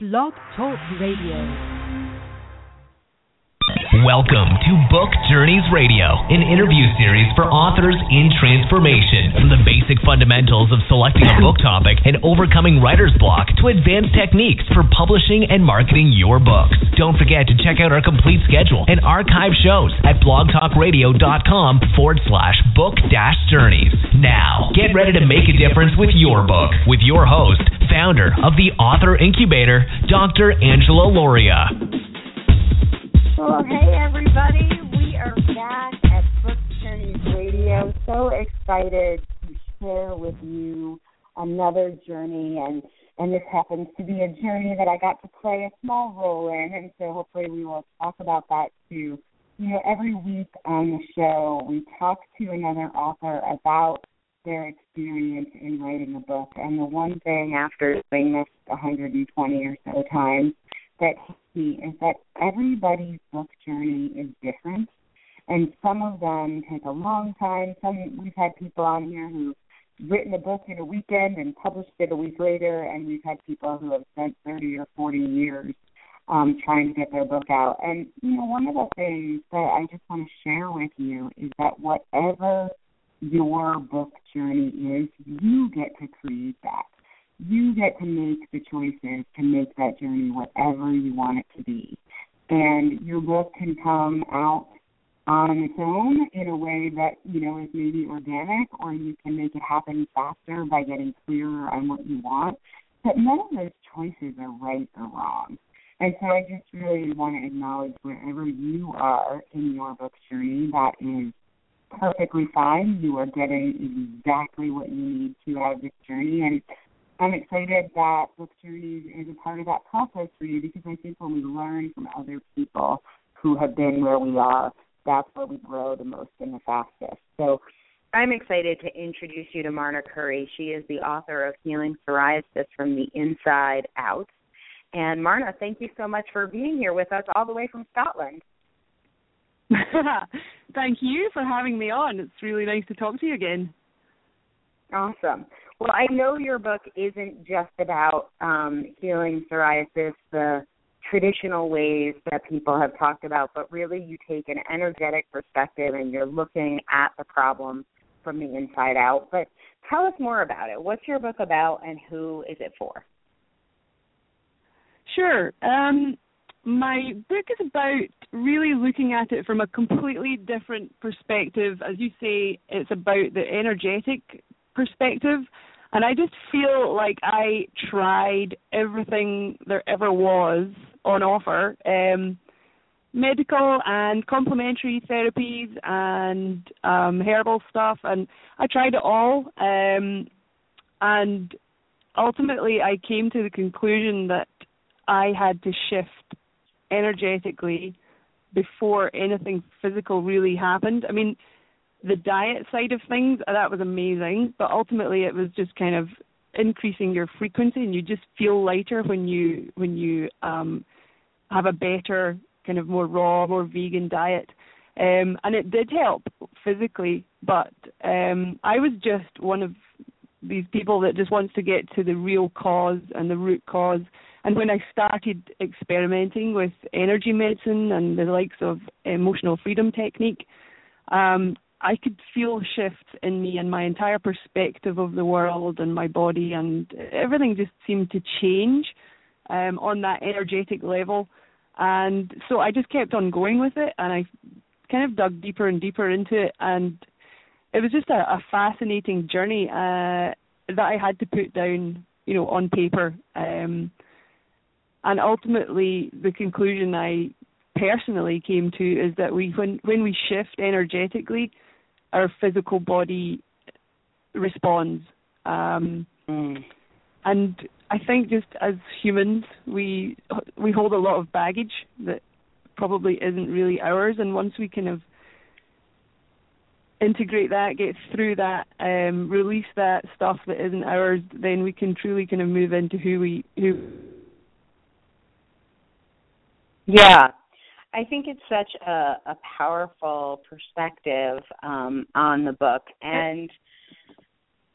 Blog Talk Radio. Welcome to Book Journeys Radio, an interview series for authors in transformation. From the basic fundamentals of selecting a book topic and overcoming writer's block to advanced techniques for publishing and marketing your books. Don't forget to check out our complete schedule and archive shows at blogtalkradio.com forward slash book dash journeys. Now, get ready to make a difference with your book with your host, founder of the Author Incubator, Dr. Angela Lauria. Well, hey everybody, we are back at Book Journeys Radio. So excited to share with you another journey, and and this happens to be a journey that I got to play a small role in, and so hopefully we will talk about that too. You know, every week on the show, we talk to another author about their experience in writing a book, and the one thing after doing this 120 or so times that is that everybody's book journey is different, and some of them take a long time. Some we've had people on here who've written a book in a weekend and published it a week later, and we've had people who have spent 30 or 40 years um, trying to get their book out. And you know, one of the things that I just want to share with you is that whatever your book journey is, you get to create that you get to make the choices to make that journey whatever you want it to be. And your book can come out on its own in a way that, you know, is maybe organic or you can make it happen faster by getting clearer on what you want. But none of those choices are right or wrong. And so I just really want to acknowledge wherever you are in your book journey, that is perfectly fine. You are getting exactly what you need to out of this journey. And I'm excited that Book Journeys is a part of that process for you because I think when we learn from other people who have been where we are, that's where we grow the most and the fastest. So I'm excited to introduce you to Marna Currie. She is the author of Healing Psoriasis from the Inside Out. And Marna, thank you so much for being here with us all the way from Scotland. thank you for having me on. It's really nice to talk to you again. Awesome. Well, I know your book isn't just about um, healing psoriasis the traditional ways that people have talked about, but really you take an energetic perspective and you're looking at the problem from the inside out. But tell us more about it. What's your book about and who is it for? Sure. Um, my book is about really looking at it from a completely different perspective. As you say, it's about the energetic perspective. And I just feel like I tried everything there ever was on offer. Um, medical and complementary therapies and um, herbal stuff, and I tried it all. Um, and ultimately, I came to the conclusion that I had to shift energetically before anything physical really happened. I mean, the diet side of things uh, that was amazing. But ultimately it was just kind of increasing your frequency and you just feel lighter when you when you um have a better kind of more raw more vegan diet. Um and it did help physically but um i was just one of these people that just wants to get to the real cause and the root cause. And when i started experimenting with energy medicine and the likes of emotional freedom technique um I could feel shifts in me and my entire perspective of the world and my body and everything just seemed to change um on that energetic level. And so I just kept on going with it and I kind of dug deeper and deeper into it and it was just a, a fascinating journey uh that I had to put down you know on paper. Um and ultimately the conclusion I personally came to is that we when when we shift energetically our physical body responds. Um, mm. And I think just as humans, we we hold a lot of baggage that probably isn't really ours, and once we kind of integrate that, get through that, um, release that stuff that isn't ours, then we can truly kind of move into who we who. Yeah, I think it's such a, a powerful perspective um, on the book. And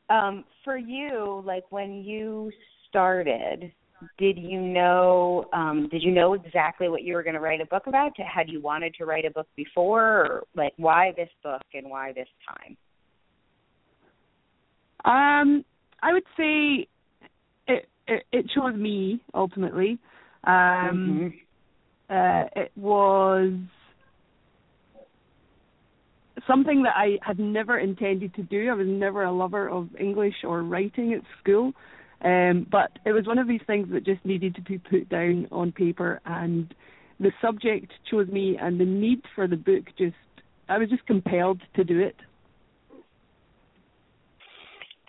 um, for you, like when you started did you know um did you know exactly what you were going to write a book about had you wanted to write a book before or like why this book and why this time um i would say it it, it chose me ultimately um mm-hmm. Uh it was something that I had never intended to do. I was never a lover of English or writing at school. Um, but it was one of these things that just needed to be put down on paper, and the subject chose me, and the need for the book just, I was just compelled to do it.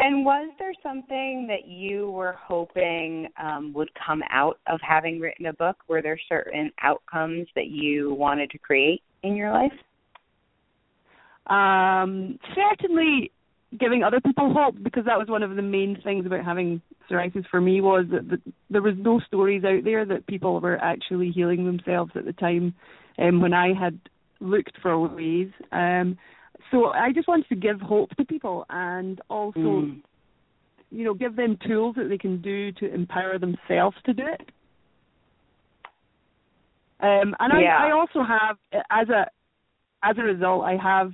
And was there something that you were hoping um, would come out of having written a book? Were there certain outcomes that you wanted to create in your life? Um, certainly giving other people hope because that was one of the main things about having psoriasis for me was that the, there was no stories out there that people were actually healing themselves at the time um, when I had looked for ways. Um, so I just wanted to give hope to people and also, mm. you know, give them tools that they can do to empower themselves to do it. Um, and yeah. I, I also have, as a as a result, I have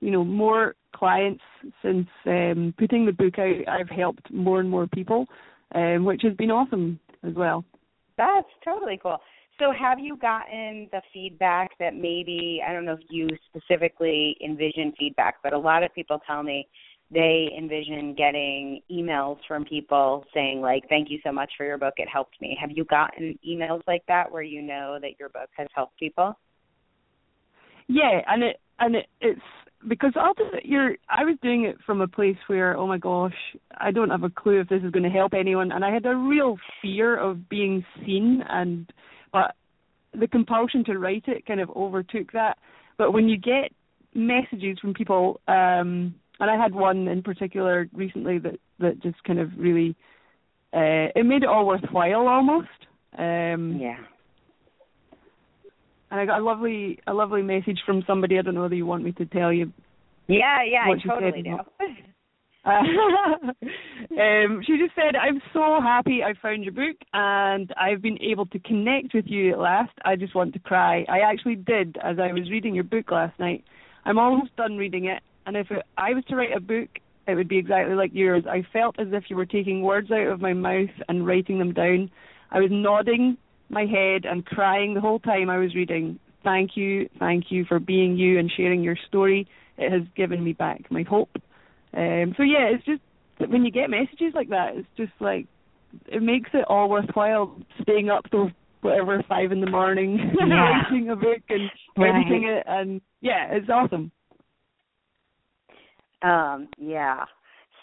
you know more clients since um, putting the book out. I've helped more and more people, um, which has been awesome as well. That's totally cool. So, have you gotten the feedback that maybe I don't know if you specifically envision feedback, but a lot of people tell me they envision getting emails from people saying like thank you so much for your book. It helped me. Have you gotten emails like that where you know that your book has helped people? Yeah and it and it, it's because you're I was doing it from a place where oh my gosh I don't have a clue if this is going to help anyone and I had a real fear of being seen and but the compulsion to write it kind of overtook that but when you get messages from people um and I had one in particular recently that that just kind of really uh it made it all worthwhile almost um yeah and I got a lovely a lovely message from somebody. I don't know whether you want me to tell you. Yeah, yeah, I totally do. Um, she just said, "I'm so happy I found your book and I've been able to connect with you at last. I just want to cry. I actually did as I was reading your book last night. I'm almost done reading it, and if it, I was to write a book, it would be exactly like yours. I felt as if you were taking words out of my mouth and writing them down. I was nodding my head and crying the whole time I was reading. Thank you, thank you for being you and sharing your story. It has given me back my hope. Um, so yeah, it's just when you get messages like that, it's just like it makes it all worthwhile staying up till whatever five in the morning yeah. writing a book and right. editing it, and yeah, it's awesome. Um, yeah.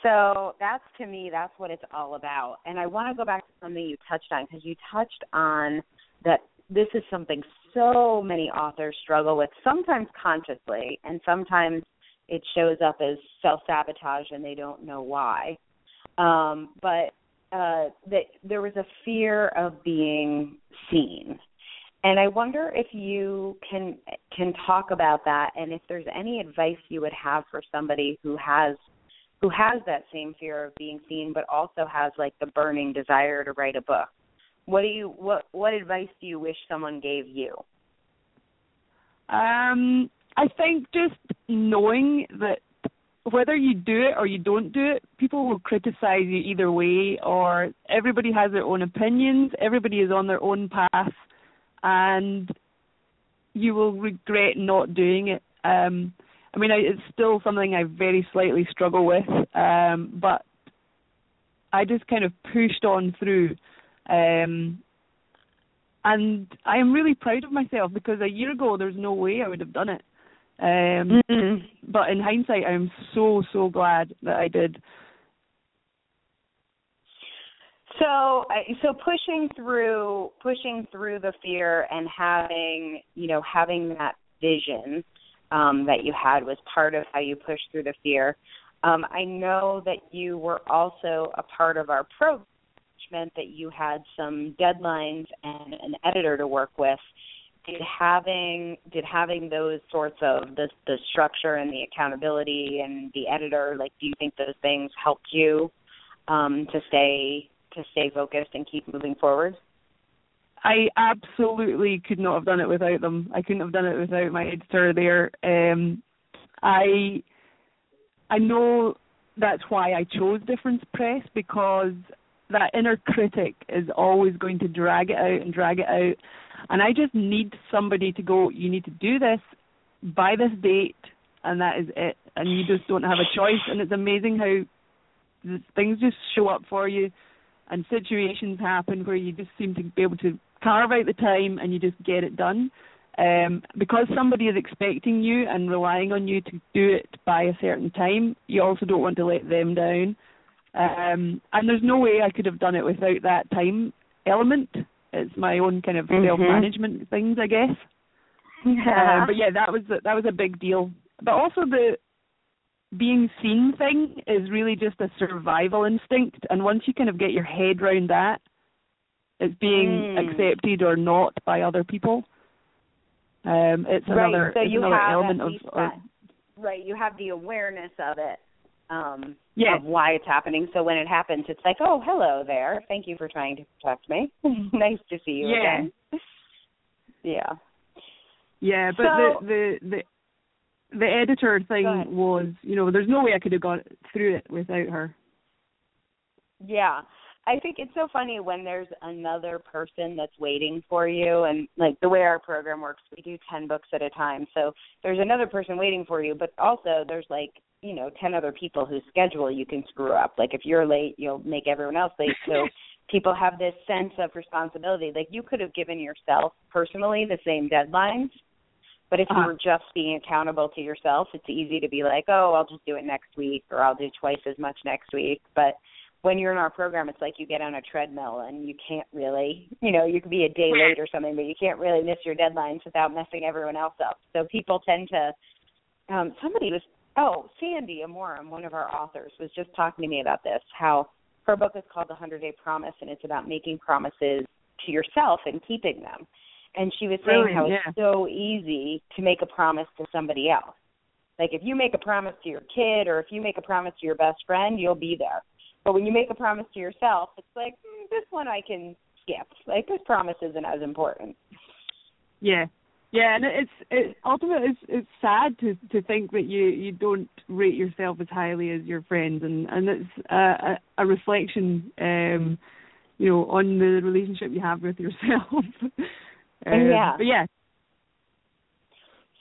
So that's to me, that's what it's all about. And I want to go back to something you touched on because you touched on that this is something so many authors struggle with, sometimes consciously, and sometimes it shows up as self sabotage and they don't know why. Um, but uh, that there was a fear of being seen. And I wonder if you can can talk about that, and if there's any advice you would have for somebody who has who has that same fear of being seen but also has like the burning desire to write a book what do you what what advice do you wish someone gave you um i think just knowing that whether you do it or you don't do it people will criticize you either way or everybody has their own opinions everybody is on their own path and you will regret not doing it um I mean, I, it's still something I very slightly struggle with, um, but I just kind of pushed on through. Um, and I am really proud of myself because a year ago there's no way I would have done it. Um, mm-hmm. But in hindsight, I'm so so glad that I did. So, so pushing through, pushing through the fear and having, you know, having that vision um, that you had was part of how you pushed through the fear. Um, I know that you were also a part of our program, which meant that you had some deadlines and an editor to work with. Did having did having those sorts of the the structure and the accountability and the editor like do you think those things helped you um, to stay to stay focused and keep moving forward? I absolutely could not have done it without them. I couldn't have done it without my editor there. Um, I I know that's why I chose Difference Press because that inner critic is always going to drag it out and drag it out. And I just need somebody to go, you need to do this by this date, and that is it. And you just don't have a choice. And it's amazing how things just show up for you, and situations happen where you just seem to be able to carve out the time and you just get it done. Um, because somebody is expecting you and relying on you to do it by a certain time, you also don't want to let them down. Um, and there's no way I could have done it without that time element. It's my own kind of mm-hmm. self management things, I guess. Yeah. Uh, but yeah, that was a, that was a big deal. But also the being seen thing is really just a survival instinct, and once you kind of get your head around that, it's being mm. accepted or not by other people. Um, it's right. another, so it's you another have element of, right. You have the awareness of it, um, yes. of why it's happening. So when it happens, it's like, oh, hello there. Thank you for trying to protect me. nice to see you yeah. again. Yeah. Yeah, but so, the the the the editor thing was, you know, there's no way I could have got through it without her. Yeah. I think it's so funny when there's another person that's waiting for you and like the way our program works, we do 10 books at a time. So there's another person waiting for you, but also there's like, you know, 10 other people whose schedule you can screw up. Like if you're late, you'll make everyone else late. So people have this sense of responsibility. Like you could have given yourself personally the same deadlines, but if uh-huh. you were just being accountable to yourself, it's easy to be like, "Oh, I'll just do it next week or I'll do twice as much next week." But when you're in our program, it's like you get on a treadmill and you can't really, you know, you could be a day late or something, but you can't really miss your deadlines without messing everyone else up. So people tend to. Um, somebody was, oh, Sandy Amorum, one of our authors, was just talking to me about this. How her book is called The Hundred Day Promise, and it's about making promises to yourself and keeping them. And she was saying Really? how Yeah. it's so easy to make a promise to somebody else. Like if you make a promise to your kid or if you make a promise to your best friend, you'll be there. But when you make a promise to yourself, it's like mm, this one I can skip. Like this promise isn't as important. Yeah, yeah, and it's it ultimately it's it's sad to to think that you you don't rate yourself as highly as your friends, and and it's a a, a reflection, um, you know, on the relationship you have with yourself. um, Yeah. but yeah,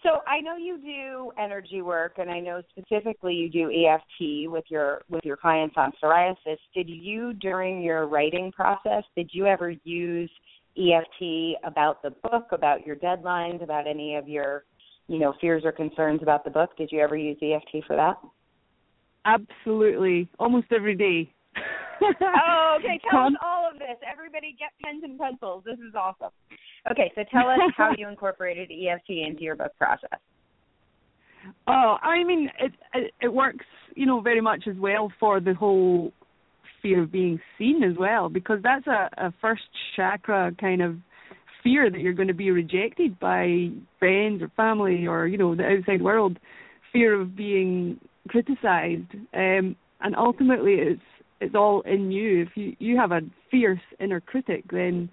So I know you do energy work, and I know specifically you do EFT with your with your clients on psoriasis. Did you during your writing process? Did you ever use EFT about the book, about your deadlines, about any of your, you know, fears or concerns about the book? Did you ever use EFT for that? absolutely, almost every day. Oh, okay. Tell us all of this. Everybody get pens and pencils. This is awesome. Okay, so tell us how you incorporated EFT into your book process. Oh, I mean, it, it it works, you know, very much as well for the whole fear of being seen as well, because that's a, a first chakra kind of fear that you're going to be rejected by friends or family or you know the outside world, fear of being criticized, um, and ultimately it's it's all in you. If you you have a fierce inner critic, then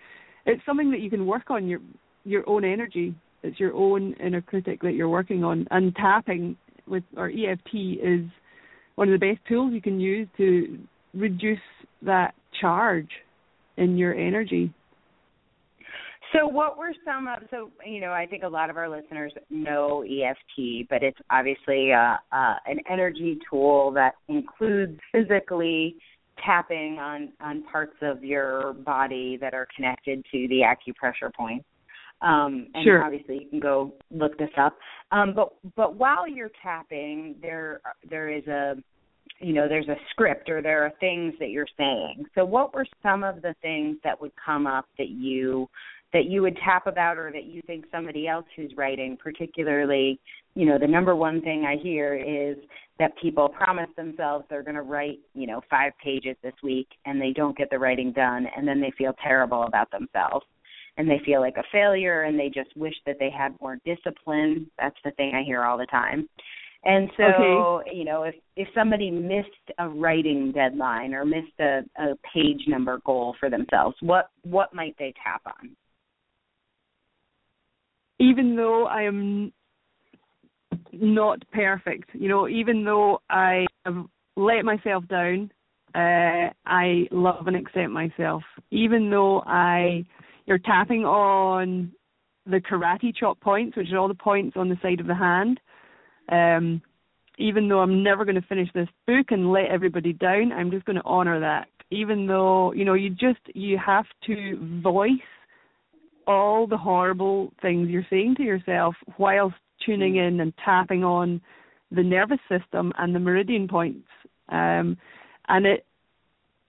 it's something that you can work on your your own energy. It's your own inner critic that you're working on, and tapping with or EFT is one of the best tools you can use to reduce that charge in your energy. So, what were some of? So, you know, I think a lot of our listeners know EFT, but it's obviously uh, uh, an energy tool that includes physically tapping on on parts of your body that are connected to the acupressure points. Um, and Sure. obviously, you can go look this up. Um, but but while you're tapping, there there is a you know there's a script or there are things that you're saying. So, what were some of the things that would come up that you that you would tap about or that you think somebody else who's writing particularly you know the number one thing i hear is that people promise themselves they're going to write you know five pages this week and they don't get the writing done and then they feel terrible about themselves and they feel like a failure and they just wish that they had more discipline that's the thing i hear all the time And so, okay. you know, if if somebody missed a writing deadline or missed a, a page number goal for themselves, what what might they tap on? Even though I am not perfect, you know, even though I have let myself down, uh, I love and accept myself. Even though I, you're tapping on the karate chop points, which are all the points on the side of the hand. Um, even though I'm never going to finish this book and let everybody down, I'm just going to honor that. Even though you know, you just you have to voice all the horrible things you're saying to yourself whilst tuning in and tapping on the nervous system and the meridian points. Um, and it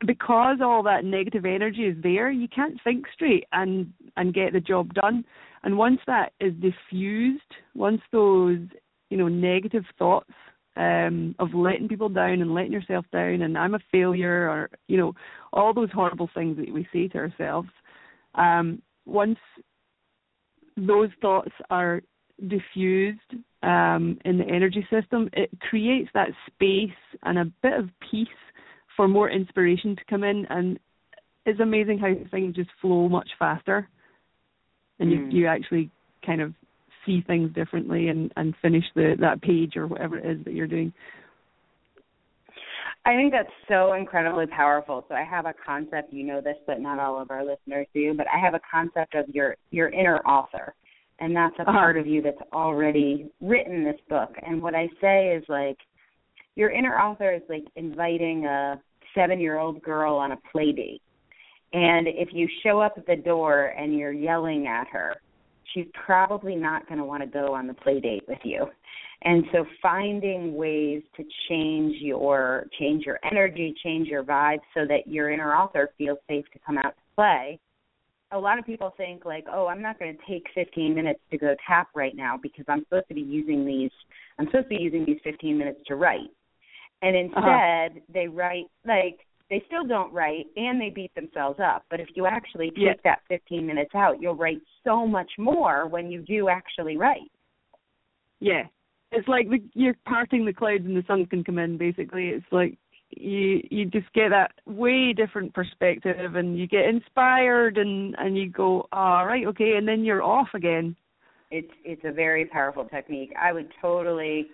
because all that negative energy is there, you can't think straight and and get the job done. And once that is diffused, once those you know negative thoughts um, of letting people down and letting yourself down, and I'm a failure, or you know all those horrible things that we say to ourselves, um, once those thoughts are diffused um, in the energy system, it creates that space and a bit of peace for more inspiration to come in and it's amazing how things just flow much faster and Mm. you you actually kind of see things differently and and finish the that page or whatever it is that you're doing I think that's so incredibly powerful. So I have a concept, you know this, but not all of our listeners do, but I have a concept of your your inner author. And that's a Uh-huh. part of you that's already written this book. And what I say is like your inner author is like inviting a 7-year-old girl on a play date. And if you show up at the door and you're yelling at her, she's probably not going to want to go on the play date with you. And so finding ways to change your change your energy, change your vibe so that your inner author feels safe to come out to play. A lot of people think like, "Oh, I'm not going to take 15 minutes to go tap right now because I'm supposed to be using these I'm supposed to be using these 15 minutes to write." And uh-huh. instead, they write like they still don't write and they beat themselves up. But if you actually take Yeah. that 15 minutes out, you'll write so much more when you do actually write. yeah it's like the, you're parting the clouds and the sun can come in basically it's like you you just get that way different perspective and you get inspired and and you go all right okay and then you're off again it's it's a very powerful technique. I would totally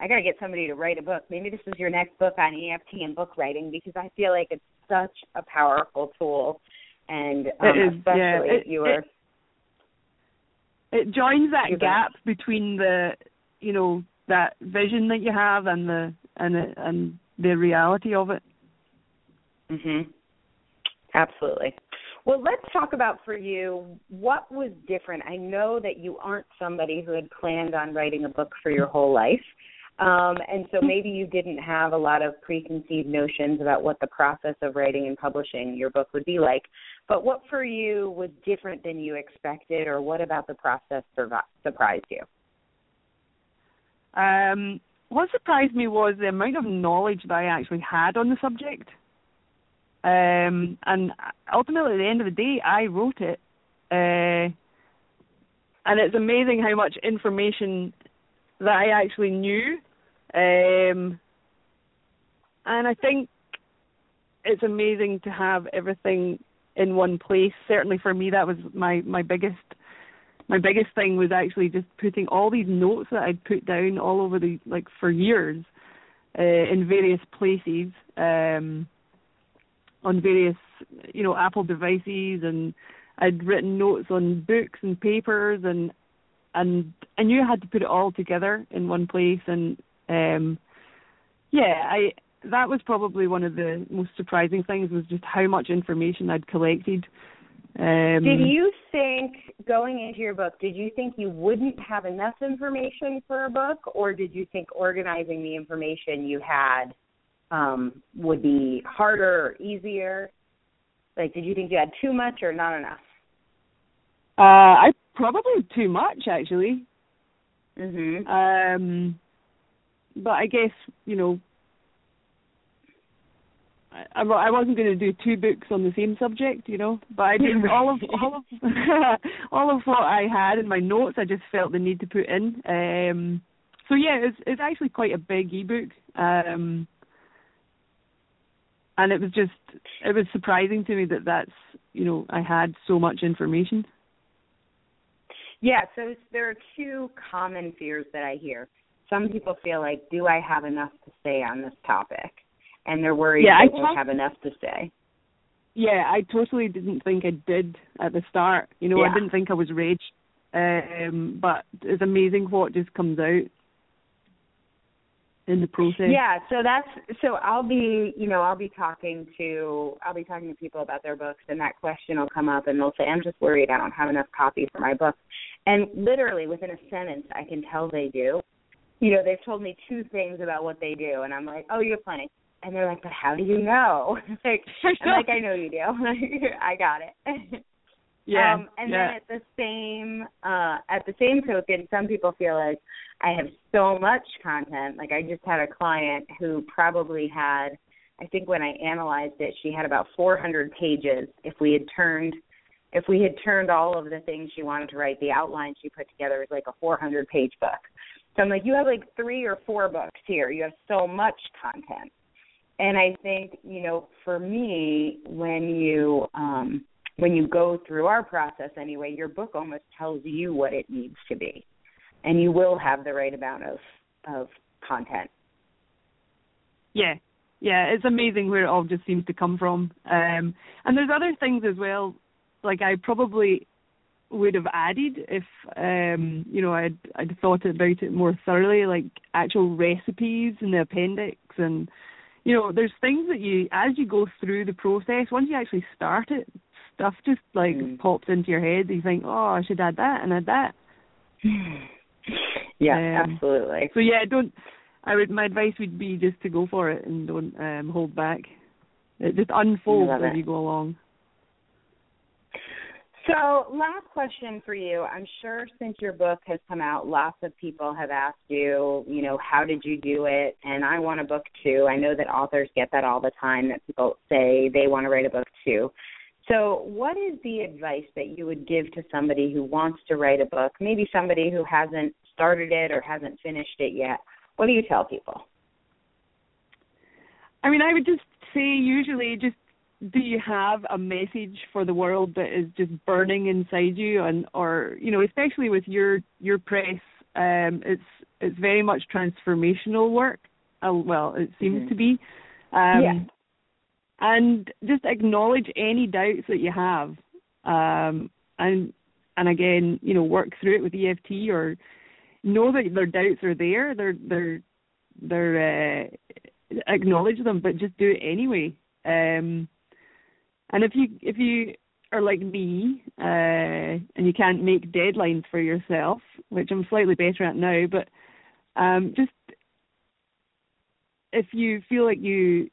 I gotta get somebody to write a book. Maybe this is your next book on EFT and book writing because I feel like it's such a powerful tool and um, It is, especially yeah. It- your it- it joins that gap between the you know that vision that you have and the and the, and the reality of it Mhm. Absolutely. Well, let's talk about for you what was different. I know that you aren't somebody who had planned on writing a book for your whole life. Um, and so maybe you didn't have a lot of preconceived notions about what the process of writing and publishing your book would be like. But what for you was different than you expected, or what about the process surprised you? Um, what surprised me was the amount of knowledge that I actually had on the subject. Um, and ultimately, at the end of the day, I wrote it. Uh, and it's amazing how much information that I actually knew. Um, and I think it's amazing to have everything in one place. Certainly for me, that was my my biggest my biggest thing was actually just putting all these notes that I'd put down all over the like for years uh, in various places um, on various you know Apple devices and I'd written notes on books and papers and and I knew I had to put it all together in one place and um yeah I that was probably one of the most surprising things was just how much information I'd collected um, Did you think going into your book, did you think you wouldn't have enough information for a book, or did you think organizing the information you had um, would be harder or easier? Like, did you think you had too much or not enough? Uh, I probably too much actually. Mhm. Um, but I guess you know, I, I wasn't going to do two books on the same subject, you know. But I did all of all of all of what I had in my notes. I just felt the need to put in. Um, so yeah, it's it's actually quite a big ebook. Um, and it was just it was surprising to me that that's you know I had so much information. Yeah, so there are two common fears that I hear. Some people feel like, do I have enough to say on this topic? And they're worried yeah, they don't have enough to say. Yeah, I totally didn't think I did at the start. You know, yeah. I didn't think I was ready. Um, but it's amazing what just comes out in the process. Yeah, so that's so I'll be, you know, I'll be talking to I'll be talking to people about their books and that question will come up and they'll say I'm just worried I don't have enough copy for my book. And literally within a sentence I can tell they do. You know, they've told me two things about what they do and I'm like, "Oh, you're plenty." And they're like, "But how do you know?" like I'm like, "I know you do. I got it." Yeah. Um, and yeah. then at the same uh at the same token, some people feel like I have so much content. Like I just had a client who probably had I think when I analyzed it, she had about 400 pages if we had turned if we had turned all of the things she wanted to write, the outline she put together was like a 400 page book. So I'm like, you have like three or four books here. You have so much content. And I think, you know, for me, when you um when you go through our process anyway, your book almost tells you what it needs to be. And you will have the right amount of of content. Yeah. Yeah, it's amazing where it all just seems to come from. Um and there's other things as well like I probably would have added if um you know I'd I'd thought about it more thoroughly like actual recipes in the appendix and you know there's things that you as you go through the process once you actually start it stuff just like mm. pops into your head you think oh I should add that and add that. Yeah um, absolutely. so yeah don't I would my advice would be just to go for it and don't um hold back. It just unfolds as you go along so, last question for you. I'm sure since your book has come out, lots of people have asked you, you know, how did you do it? And I want a book too. I know that authors get that all the time that people say they want to write a book too. So, what is the advice that you would give to somebody who wants to write a book? Maybe somebody who hasn't started it or hasn't finished it yet. What do you tell people? I mean, I would just say usually just do you have a message for the world that is just burning inside you and or you know especially with your your press um it's it's very much transformational work uh, well it seems mm-hmm. to be um yeah. and just acknowledge any doubts that you have um and and again you know work through it with EFT or know that their doubts are there they're they're they're uh acknowledge them but just do it anyway um and if you if you are like me uh, and you can't make deadlines for yourself, which I'm slightly better at now, but um, just if you feel like you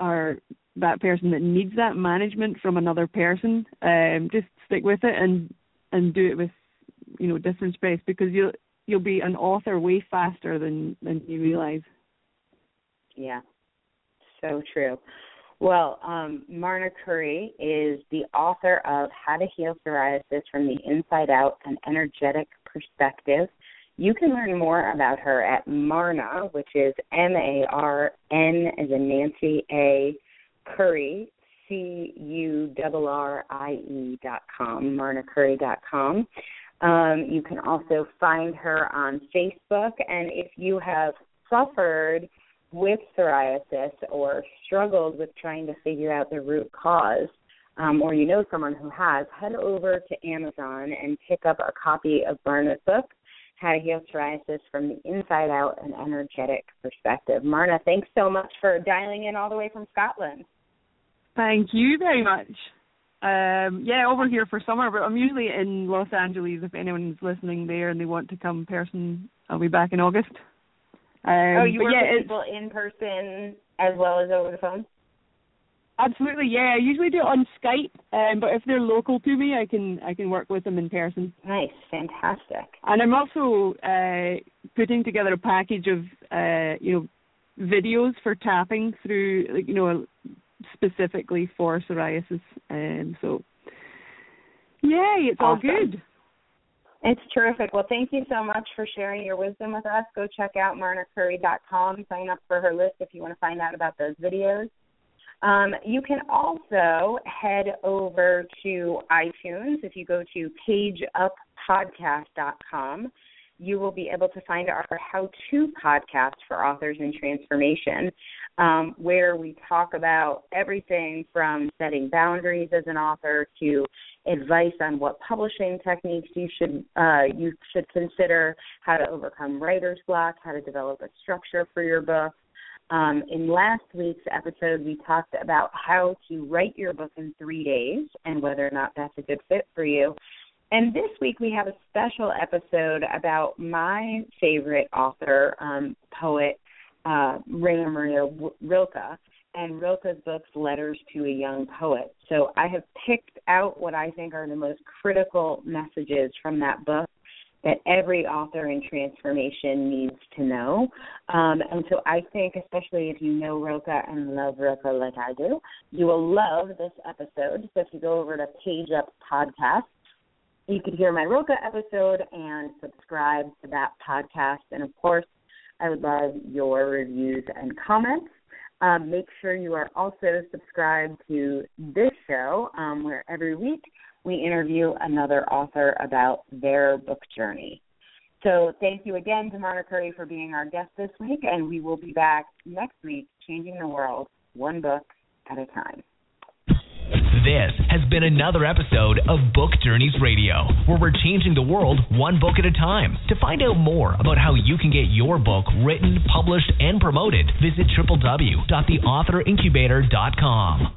are that person that needs that management from another person, um, just stick with it and and do it with you know Difference Press because you'll you'll be an author way faster than than you realize. Yeah, so true. Well, um, Marna Currie is the author of How to Heal Psoriasis from the Inside Out An Energetic Perspective. You can learn more about her at Marna, which is M A R N as in Nancy A Currie, C U R R I E dot com, marnacurrie dot com. Um, you can also find her on Facebook, and if you have suffered with psoriasis or struggled with trying to figure out the root cause, um, or you know someone who has, head over to Amazon and pick up a copy of Marna's book, How to Heal Psoriasis from the Inside Out an Energetic Perspective. Marna, thanks so much for dialing in all the way from Scotland. Thank you very much. Um, yeah, over here for summer, but I'm usually in Los Angeles. If anyone's listening there and they want to come in person, I'll be back in August. Um, oh, you work yeah, with people in person as well as over the phone? Absolutely, yeah. I usually do it on Skype, um, but if they're local to me, I can I can work with them in person. Nice, fantastic. And I'm also uh, putting together a package of uh, you know videos for tapping through, like, you know, specifically for psoriasis, and um, so yay, it's awesome. all good. It's terrific. Well, thank you so much for sharing your wisdom with us. Go check out marnacurrie.com. Sign up for her list if you want to find out about those videos. Um, you can also head over to iTunes. If you go to pageuppodcast.com, you will be able to find our how to podcast for authors in transformation, um, where we talk about everything from setting boundaries as an author to advice on what publishing techniques you should uh, you should consider, how to overcome writer's block, how to develop a structure for your book. Um, in last week's episode, we talked about how to write your book in three days and whether or not that's a good fit for you. And this week we have a special episode about my favorite author, um, poet, uh, Rainer Maria Rilke, and Rilke's books, Letters to a Young Poet. So I have picked out what I think are the most critical messages from that book that every author in transformation needs to know. Um, and so I think, especially if you know Rilke and love Rilke like I do, you will love this episode. So if you go over to Page Up Podcast, you could hear my Rilke episode and subscribe to that podcast. And of course, I would love your reviews and comments. Um, make sure you are also subscribed to this show, um, where every week we interview another author about their book journey. So thank you again to Marna Currie for being our guest this week, and we will be back next week, changing the world one book at a time. This has been another episode of Book Journeys Radio, where we're changing the world one book at a time. To find out more about how you can get your book written, published, and promoted, visit www.theauthorincubator.com.